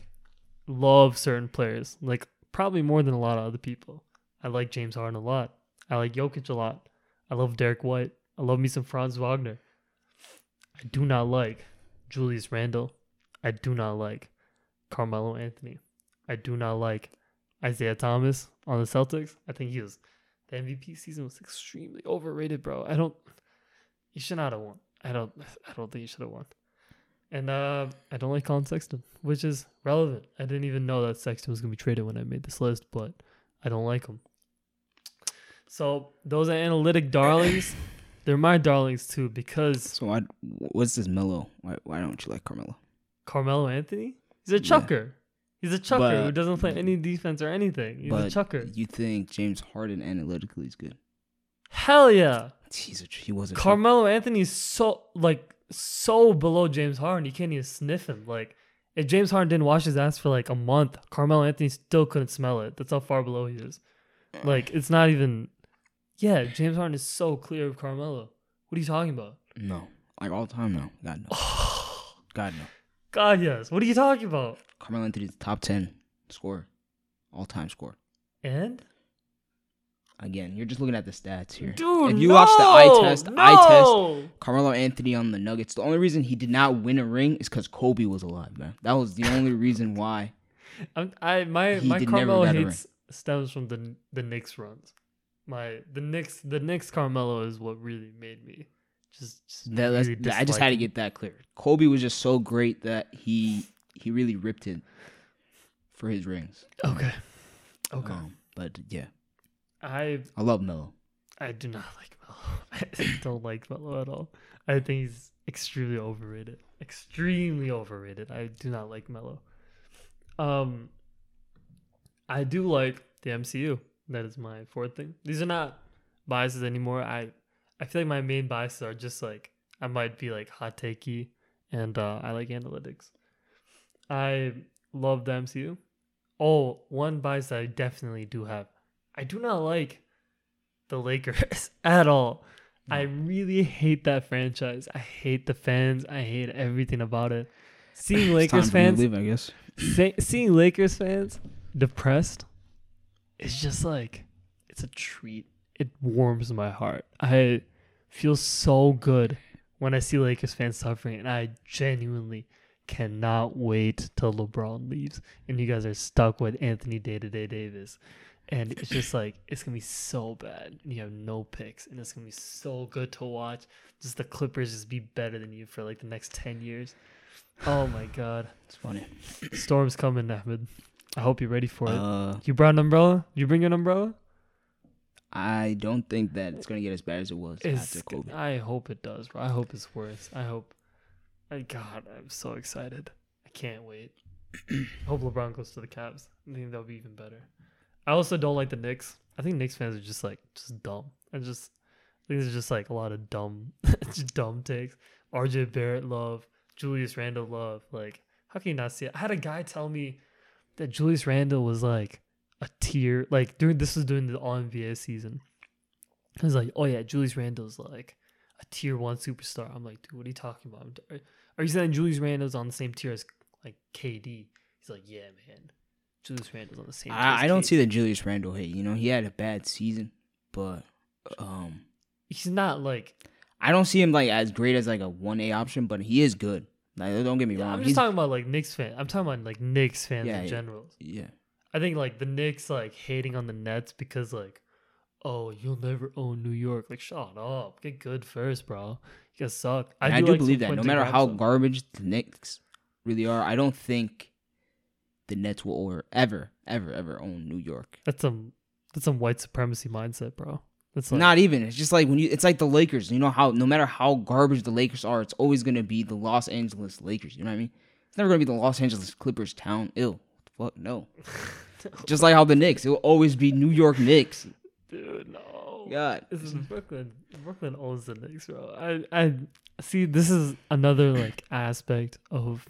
love certain players, like probably more than a lot of other people. I like James Harden a lot. I like Jokic a lot. I love Derrick White. I love me some Franz Wagner. I do not like Julius Randle. I do not like Carmelo Anthony. I do not like Isaiah Thomas on the Celtics. I think he was the MVP season was extremely overrated, bro. I don't he should not have won. I don't I don't think he should have won. And uh I don't like Collin Sexton, which is relevant. I didn't even know that Sexton was gonna be traded when I made this list, but I don't like him. So those are analytic darlings. They're my darlings too because So why, what's this Melo? Why, why don't you like Carmelo? Carmelo Anthony, he's a chucker. He's a chucker But- who doesn't play any defense or anything. He's a chucker. you think James Harden analytically is good? Hell yeah. He's a, he was a chucker. Carmelo Anthony is so like so below James Harden. You can't even sniff him. Like if James Harden didn't wash his ass for like a month, Carmelo Anthony still couldn't smell it. That's how far below he is. Like it's not even. Yeah, James Harden is so clear of Carmelo. What are you talking about? No, like all the time now. God no. God no. God, yes. What are you talking about? Carmelo Anthony's top ten scorer, all time scorer. And Again, you're just looking at the stats here. dude, if you no, watch the eye test, no. eye test, Carmelo Anthony on the Nuggets. The only reason he did not win a ring is because Kobe was alive, man. That was the only reason why. I'm, I my He my Carmelo hates stems from the the Knicks runs. My the Knicks the Knicks Carmelo is what really made me just, just That, that's- I just had to get that clear. Kobe was just so great that he he really ripped it for his rings. okay. Okay. Um, but yeah, I I love Melo. I do not like Melo. I don't like Melo at all. I think he's extremely overrated. Extremely overrated. I do not like Melo. Um I do like the MCU. That is my fourth thing. These are not biases anymore. I I feel like my main biases are just like I might be like hot takey and uh, I like analytics. I love the MCU. Oh, one bias that I definitely do have. I do not like the Lakers at all. I really hate that franchise. I hate the fans. I hate everything about it. Seeing Lakers fans, leave, I guess. se- seeing Lakers fans depressed, it's just like it's a treat. It warms my heart. I feel so good when I see Lakers fans suffering, and I genuinely cannot wait till LeBron leaves and you guys are stuck with Anthony Day to Day Davis. And it's just like it's gonna be so bad. And you have no picks, and it's gonna be so good to watch. Just the Clippers just be better than you for like the next ten years. Oh my god. It's funny. Storm's coming, Ahmed. I hope you're ready for it. Uh, You brought an umbrella? You bring an umbrella? I don't think that it's gonna get as bad as it was It's, after Kobe. I hope it does, bro. I hope it's worse. I hope. I God, I'm so excited. I can't wait. I hope LeBron goes to the Cavs. I think that'll be even better. I also don't like the Knicks. I think Knicks fans are just like just dumb. I just I think there's just like a lot of dumb, just dumb takes. RJ Barrett love, Julius Randle love. Like, how can you not see it? I had a guy tell me that Julius Randle was like a tier, like during this was during the All NBA season. I was like, oh yeah, Julius Randle's like a tier one superstar. I'm like, dude, what are you talking about? Are you saying Julius Randle's on the same tier as like KD? He's like, yeah, man. Julius Randle's on the same. I, I don't KD." see the Julius Randle hate. You know, he had a bad season, but um, He's not like. I don't see him like as great as like a one A option, but he is good. Like, don't get me Yeah, wrong. I'm just He's, talking about like Knicks fan. I'm talking about like Knicks fans Yeah, in yeah. general. yeah, I think like the Knicks like hating on the Nets because like, oh, you'll never own New York. Like, shut up. Get good first, bro. You guys suck. I, do, like believe that. No matter how stuff. garbage the Knicks really are, I don't think the Nets will or ever, ever, ever own New York. that's some that's some white supremacy mindset, bro. That's like Not even. It's just like when you. It's like the Lakers. You know how no matter how garbage the Lakers are, it's always gonna be the Los Angeles Lakers. You know what I mean? It's never gonna be the Los Angeles Clippers town. Ill. Fuck no. Just like how the Knicks, it will always be New York Knicks. dude, no. God. This is Brooklyn. Brooklyn owns the Knicks, bro. I I see. This is another like aspect of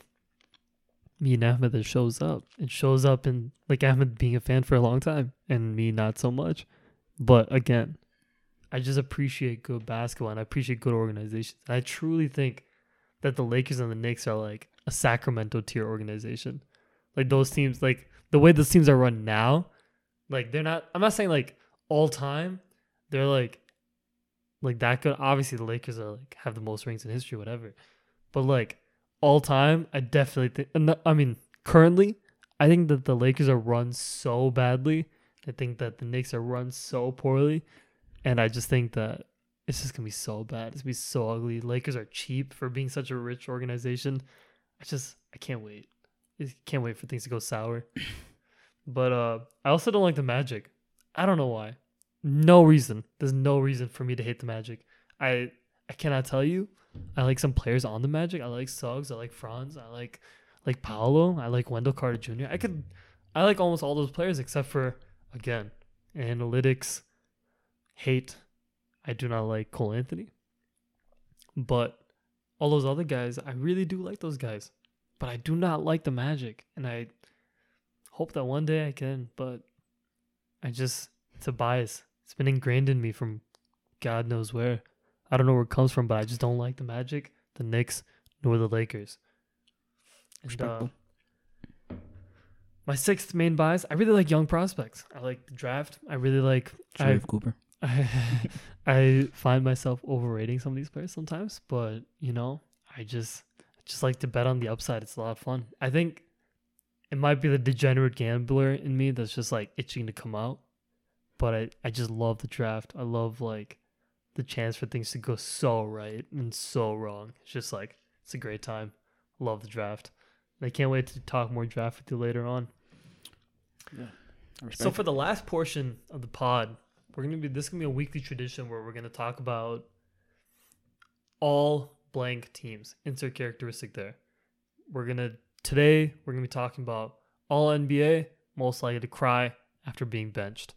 me and Ahmed that shows up. It shows up in like Ahmed being a fan for a long time and me not so much. But again, I just appreciate good basketball and I appreciate good organizations. I truly think that the Lakers and the Knicks are like a Sacramento tier organization. Like those teams, like the way those teams are run now, like they're not. I'm not saying like all time. They're like like that good. Obviously, the Lakers are like have the most rings in history, whatever. But like all time, I definitely think. I mean, currently, I think that the Lakers are run so badly. I think that the Knicks are run so poorly, and I just think that it's just gonna be so bad. It's gonna be so ugly. Lakers are cheap for being such a rich organization. I just I can't wait. Can't wait for things to go sour. But uh I also don't like the Magic. I don't know why. No reason. There's no reason for me to hate the Magic. I I cannot tell you. I like some players on the Magic. I like Suggs. I like Franz. I like like Paolo. I like Wendell Carter Jr. I could I like almost all those players except for again analytics. Hate. I do not like Cole Anthony. But all those other guys, I really do like those guys. But I do not like the Magic, and I hope that one day I can. But I just it's a bias. It's been ingrained in me from God knows where. I don't know where it comes from, but I just don't like the Magic, the Knicks, nor the Lakers. And, uh, my sixth main bias, I really like young prospects. I like the draft. I really like Sharife Cooper. I, I find myself overrating some of these players sometimes, but you know, I just just like to bet on the upside. It's a lot of fun. I think it might be the degenerate gambler in me that's just like itching to come out. But I, I just love the draft. I love like the chance for things to go so right and so wrong. It's just like it's a great time. Love the draft. And I can't wait to talk more draft with you later on. Yeah. So for the last portion of the pod, we're gonna be this is gonna be a weekly tradition where we're gonna talk about all blank teams. Insert characteristic there. We're gonna today we're gonna be talking about all NBA most likely to cry after being benched.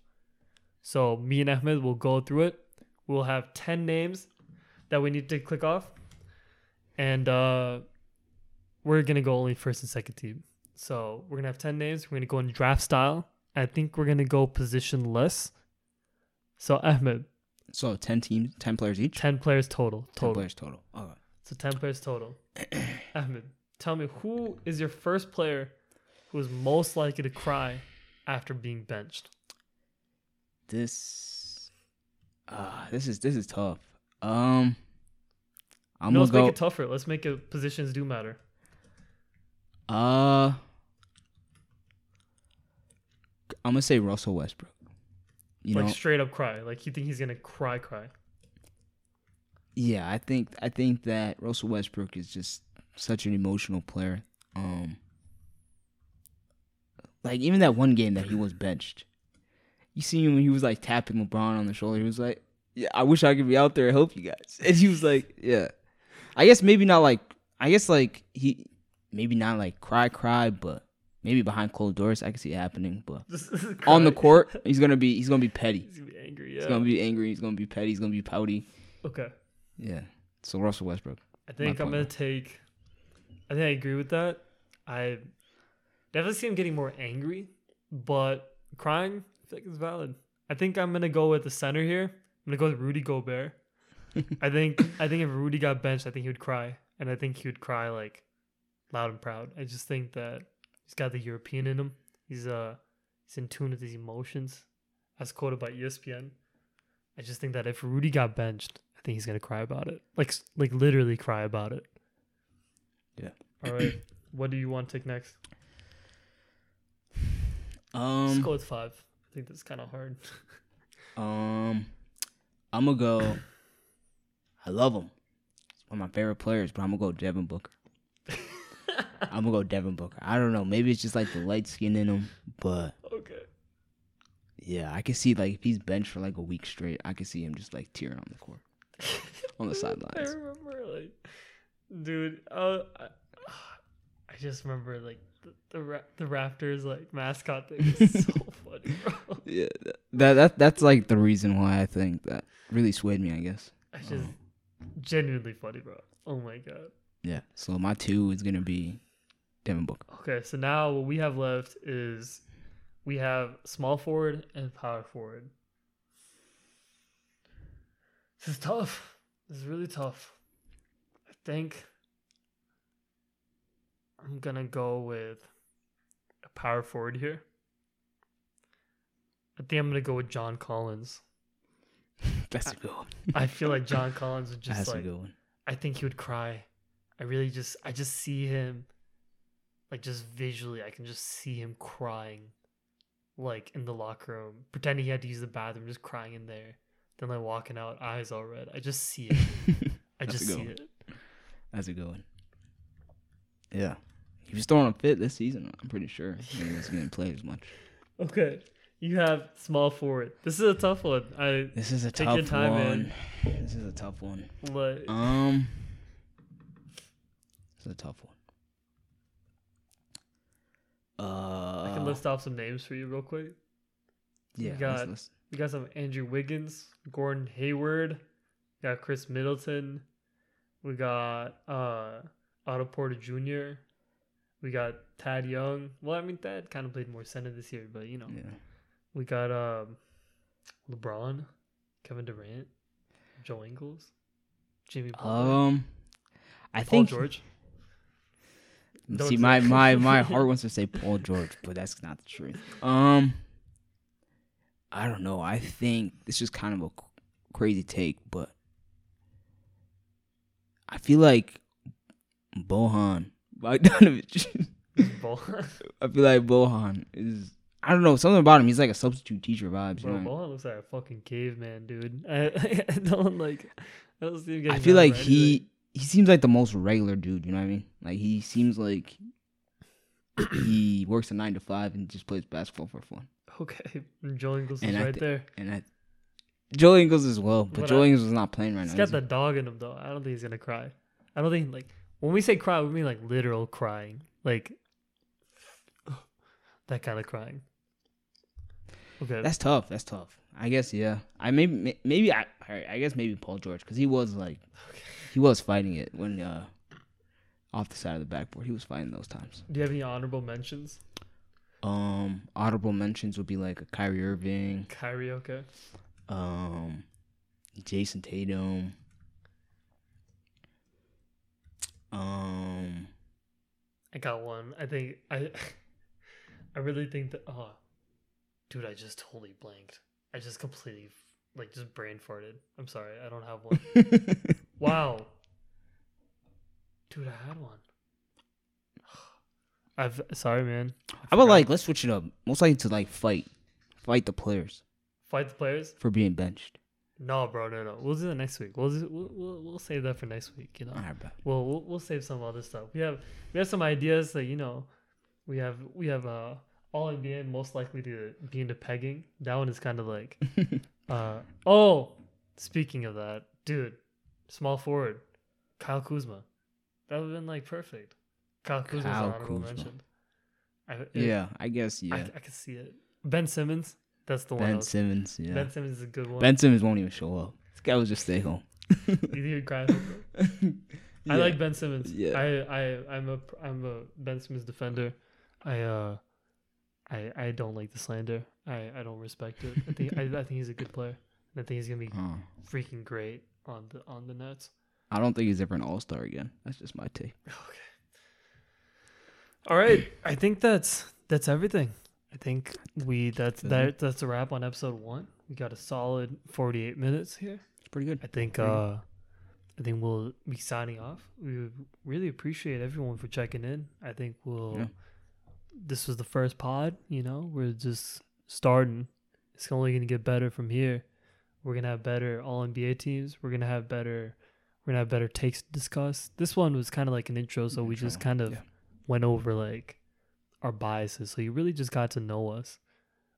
So me and Ahmed will go through it. We'll have ten names that we need to click off, and uh, we're gonna go only first and second team. So we're gonna have ten names. We're gonna go in draft style. I think we're gonna go positionless. So Ahmed, So ten teams, ten players each. ten players total. Ten players total. Okay. So ten players total. Ahmed, tell me who is your first player who is most likely to cry after being benched? This, uh, this is this is tough. Um, I'm no, let's go. make it tougher. Let's make it positions do matter. uh, I'm gonna say Russell Westbrook. You like know, straight up cry. Like you think he's gonna cry, cry. Yeah, I think I think that Russell Westbrook is just such an emotional player. Um, like even that one game that he was benched, you see him when he was like tapping LeBron on the shoulder. He was like, "Yeah, I wish I could be out there and help you guys." And he was like, "Yeah, I guess maybe not like I guess like he maybe not like cry cry, but maybe behind closed doors I can see it happening. But on the court, he's gonna be he's gonna be petty. he's gonna be angry. He's gonna be angry. He's gonna be petty. He's gonna be pouty. okay. Yeah. So Russell Westbrook. I think I'm gonna take. I think I agree with that. I definitely see him getting more angry, but crying I think is valid. I think I'm gonna go with the center here. I'm gonna go with Rudy Gobert. I think I think if Rudy got benched, I think he would cry, and I think he would cry like loud and proud. I just think that he's got the European in him. He's uh he's in tune with his emotions, as quoted by ESPN. I just think that if Rudy got benched, think he's gonna cry about it, like like literally cry about it. Yeah. All right. what do you want to take next? Let's Um go with five. I think that's kind of hard. um I'm gonna go I love him. He's one of my favorite players, but I'm gonna go Devin Booker. I'm gonna go Devin Booker. I don't know. Maybe it's just like the light skin in him, but okay. yeah, I can see like if he's benched for like a week straight, I can see him just like tearing on the court, on the sidelines. I remember, like, dude. Uh, I, I just remember like the the, ra- the Raptors like mascot thing is so funny, bro. Yeah, that that that's like the reason why I think that really swayed me. I guess. It's just genuinely funny, bro. Oh my god. Yeah. So my two is gonna be Devin Booker. Okay, so now what we have left is we have small forward and power forward. This is tough. This is really tough. I think I'm gonna go with a power forward here. I think I'm gonna go with John Collins. That's a good one. I feel like John Collins would just That's a good one. I think he would cry. I really just I just see him like just visually I can just see him crying like in the locker room, pretending he had to use the bathroom, just crying in there. Then like walking out, eyes all red. I just see it. I just see it. That's a good one. Yeah. He was throwing a fit this season, I'm pretty sure. He wasn't getting played as much. Okay. You have small forward. This is a tough one. I This is a Take tough your time, one. man. This is a tough one. like Um This is a tough one. Uh I can list off some names for you real quick. yeah, we got- let's We got some Andrew Wiggins, Gordon Hayward, we got Khris Middleton, we got uh Otto Porter Jr., we got Thad Young. Well, I mean Thad kind of played more center this year, but you know. yeah. We got um LeBron, Kevin Durant, Joe Ingles, Jimmy Butler, Um I Paul think George. Don't See, my, my my heart wants to say Paul George, but that's not the truth. Um, I don't know. I think this is kind of a crazy take, but I feel like Bohan Bogdanovich. Ball. I feel like Bohan is. I don't know something about him. He's like a substitute teacher vibes. You Bro, know? Bohan looks like a fucking caveman, dude. I, I don't like. I don't see him I feel like he he seems like the most regular dude. You know what I mean? Like he seems like he works a nine to five and just plays basketball for fun. Okay, and Joe Ingles is I right thi- there. And I, Joe Ingles as well, but What Joe I- Ingles is not playing right He's now. He's got he? the dog in him though. I don't think he's gonna cry. I don't think like when we say cry, we mean like literal crying, like that kind of crying. Okay, That's tough. That's tough. I guess yeah. I maybe maybe I I guess maybe Paul George because he was like he was fighting it when uh off the side of the backboard. He was fighting those times. do you have any honorable mentions? Um, audible mentions would be like a Kyrie Irving, Kyrie, okay. um, Jayson Tatum. Um, I got one. I think I I really think that oh dude, I just totally blanked. I just completely like just brain farted. I'm sorry, I don't have one. wow. Dude, I had one. I've sorry man. I how about like let's switch it up? Most likely to like fight, fight the players fight the players? for being benched. No, bro, no, no. We'll do that next week. We'll do, we'll, we'll we'll save that for next week. You know. All right, bro. Well, we'll we'll save some other stuff. We have we have some ideas that you know, we have we have uh all NBA most likely to be into pegging. That one is kind of like, uh oh. Speaking of that, dude, small forward, Kyle Kuzma, that would have been like perfect. Kyle Kuzma's Kyle honorable Kuzma. mention. I, it- Yeah, I guess yeah. I can see it. Ben Simmons, that's the one. Ben Simmons, yeah. Ben Simmons is a good one. Ben Simmons won't even show up. This guy will just stay home. You he'd cry? I Yeah. like Ben Simmons. Yeah. I I I'm a I'm a Ben Simmons defender. I uh I I don't like the slander. I I don't respect it. I think I, I think he's a good player. I think he's gonna be freaking great on the on the Nets. I don't think he's ever an All Star again. That's just my take. Okay. All right. I think that's that's everything. I think we that's that that's a wrap on episode one. We got a solid forty eight minutes here. It's pretty good. I think uh I think we'll be signing off. We would really appreciate everyone for checking in. I think we'll Yeah. this was the first pod, you know, we're just starting. It's only gonna get better from here. We're gonna have better all NBA teams. We're gonna have better we're gonna have better takes to discuss. This one was kind of like an intro, so we just kind of yeah. Went over like our biases. So you really just got to know us.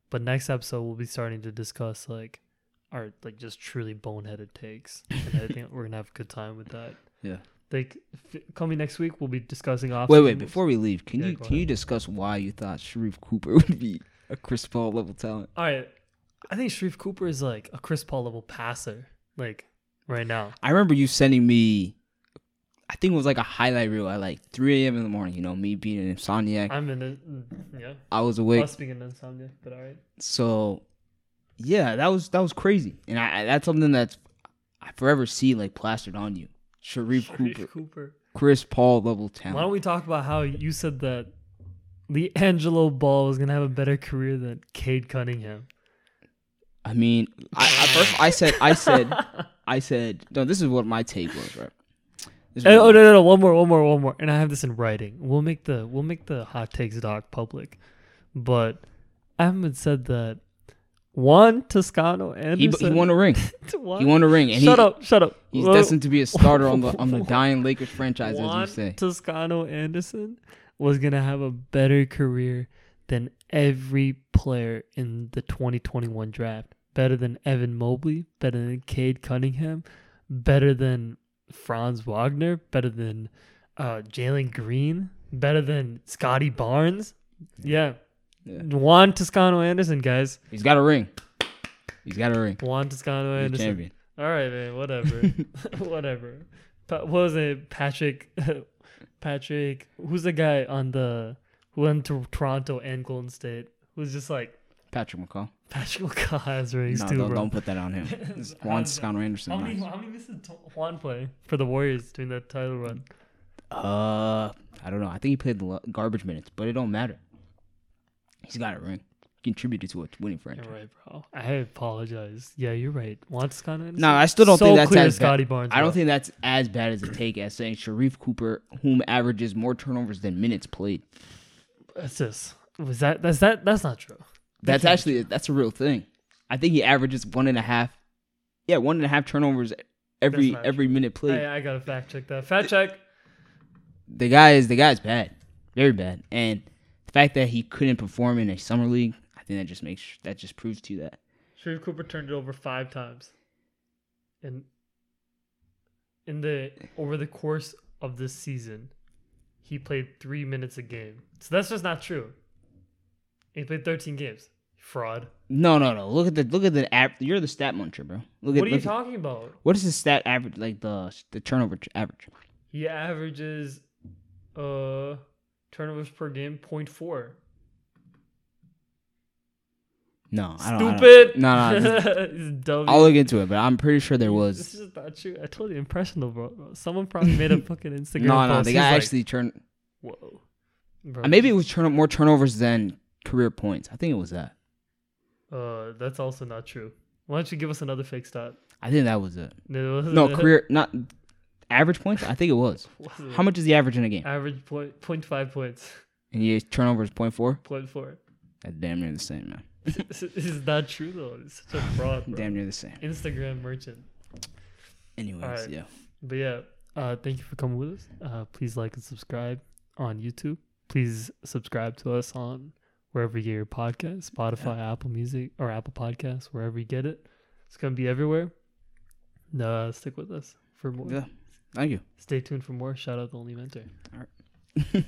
But next episode we'll be starting to discuss like our like just truly boneheaded takes, and I think we're gonna have a good time with that. Yeah. Like f- coming next week, we'll be discussing off. Wait, wait. Before we leave, can Yeah, you can you discuss why you thought Sharife Cooper would be a Chris Paul level talent? All right, I think Sharife Cooper is like a Chris Paul level passer, like right now. I remember you sending me. I think it was like a highlight reel at like 3 a.m. in the morning. You know, me being an insomniac. I'm in mm, Yeah, I was awake. plus being an insomnia, but all right. So, yeah, that was that was crazy, and I, I that's something that's I forever see like plastered on you. Sharife, Sharife Cooper. Cooper. Chris Paul level Why don't we talk about how you said that LiAngelo Ball was gonna have a better career than Cade Cunningham? I mean, I, at first I said, I said, I said, no. This is what my take was, right? This is Hey, what oh my- no no no! One more, one more, one more, and I have this in writing. We'll make the we'll make the hot takes doc public, but Ahmed said that Juan Toscano He, Anderson. he won a ring. He won a ring, and shut he, up! Shut up! he's destined to be a starter on the on the dying Lakers franchise, as Juan you say. Toscano Anderson was gonna have a better career than every player in the 2021 draft. Better than Evan Mobley. Better than Cade Cunningham. Better than Franz Wagner. Better than uh, Jalen Green. Better than Scottie Barnes. Yeah. Yeah. Juan Toscano Anderson, guys. He's got a ring. He's got a ring. Juan Toscano He's Anderson. champion. All right, man. Whatever. whatever. Pa- what was it? Patrick. Patrick. Who's the guy on the who went to Toronto and Golden State? Who's just like Patrick McCaw. Patrick has rings No, too, don't, bro. don't put that on him. It's Juan Toscano Anderson. How many? How many misses did Juan play for the Warriors during that title run? Uh, I don't know. I think he played the garbage minutes, but it don't matter. He's got a ring. Contributed to a winning You're franchise. right, bro. I apologize. Yeah, you're right. Juan Anderson. No, I still don't so think that's clear as bad. Scottie Barnes. I don't bro. think that's as bad as a take as saying Sharife Cooper, whom averages more turnovers than minutes played. that's just was that. That's that. That's not true. That's actually that's a real thing. I think he averages one and a half. Yeah, one and a half turnovers every every minute played. Hey, I gotta fact check that. Fact check. the guy is the guy's bad, very bad, and the fact that he couldn't perform in a summer league, I think that just makes that just proves to you that. Sharife Cooper turned it over five times. And in the over the course of this season, he played three minutes a game. So that's just not true. He played 13 games. Fraud. No, no, no. Look at the look at the app. You're the stat muncher, bro. Look at What are you look at- talking about? what is the stat average like the the turnover average? He averages uh turnovers per game 0.4. No, I don't. I don't- Stupid. No, no. this- dumb. I'll look into it, but I'm pretty sure there was. This was. is not true. I told you impressionable, bro. Someone probably made a fucking Instagram No, no. post. The He's guy like, actually turned. Whoa. Bro, Maybe it was turn more turnovers than career points. I think it was that. Uh, that's also not true. Why don't you give us another fake stat? I think that was it. No, No, career not average points. I think it was. How much is the average in a game? Average point point five points. And your turnover is point four. Point four. That's damn near the same, man. this is not true though. It's such a fraud, bro. Damn near the same. Instagram merchant. Anyways, Alright. yeah. But yeah, uh, thank you for coming with us. Uh, please like and subscribe on YouTube. Please subscribe to us on wherever you get your podcast, Spotify, Apple Music, or Apple Podcasts, wherever you get it. It's gonna be everywhere. Uh, stick with us for more. Yeah. Thank you. Stay tuned for more. Shout out to the only mentor.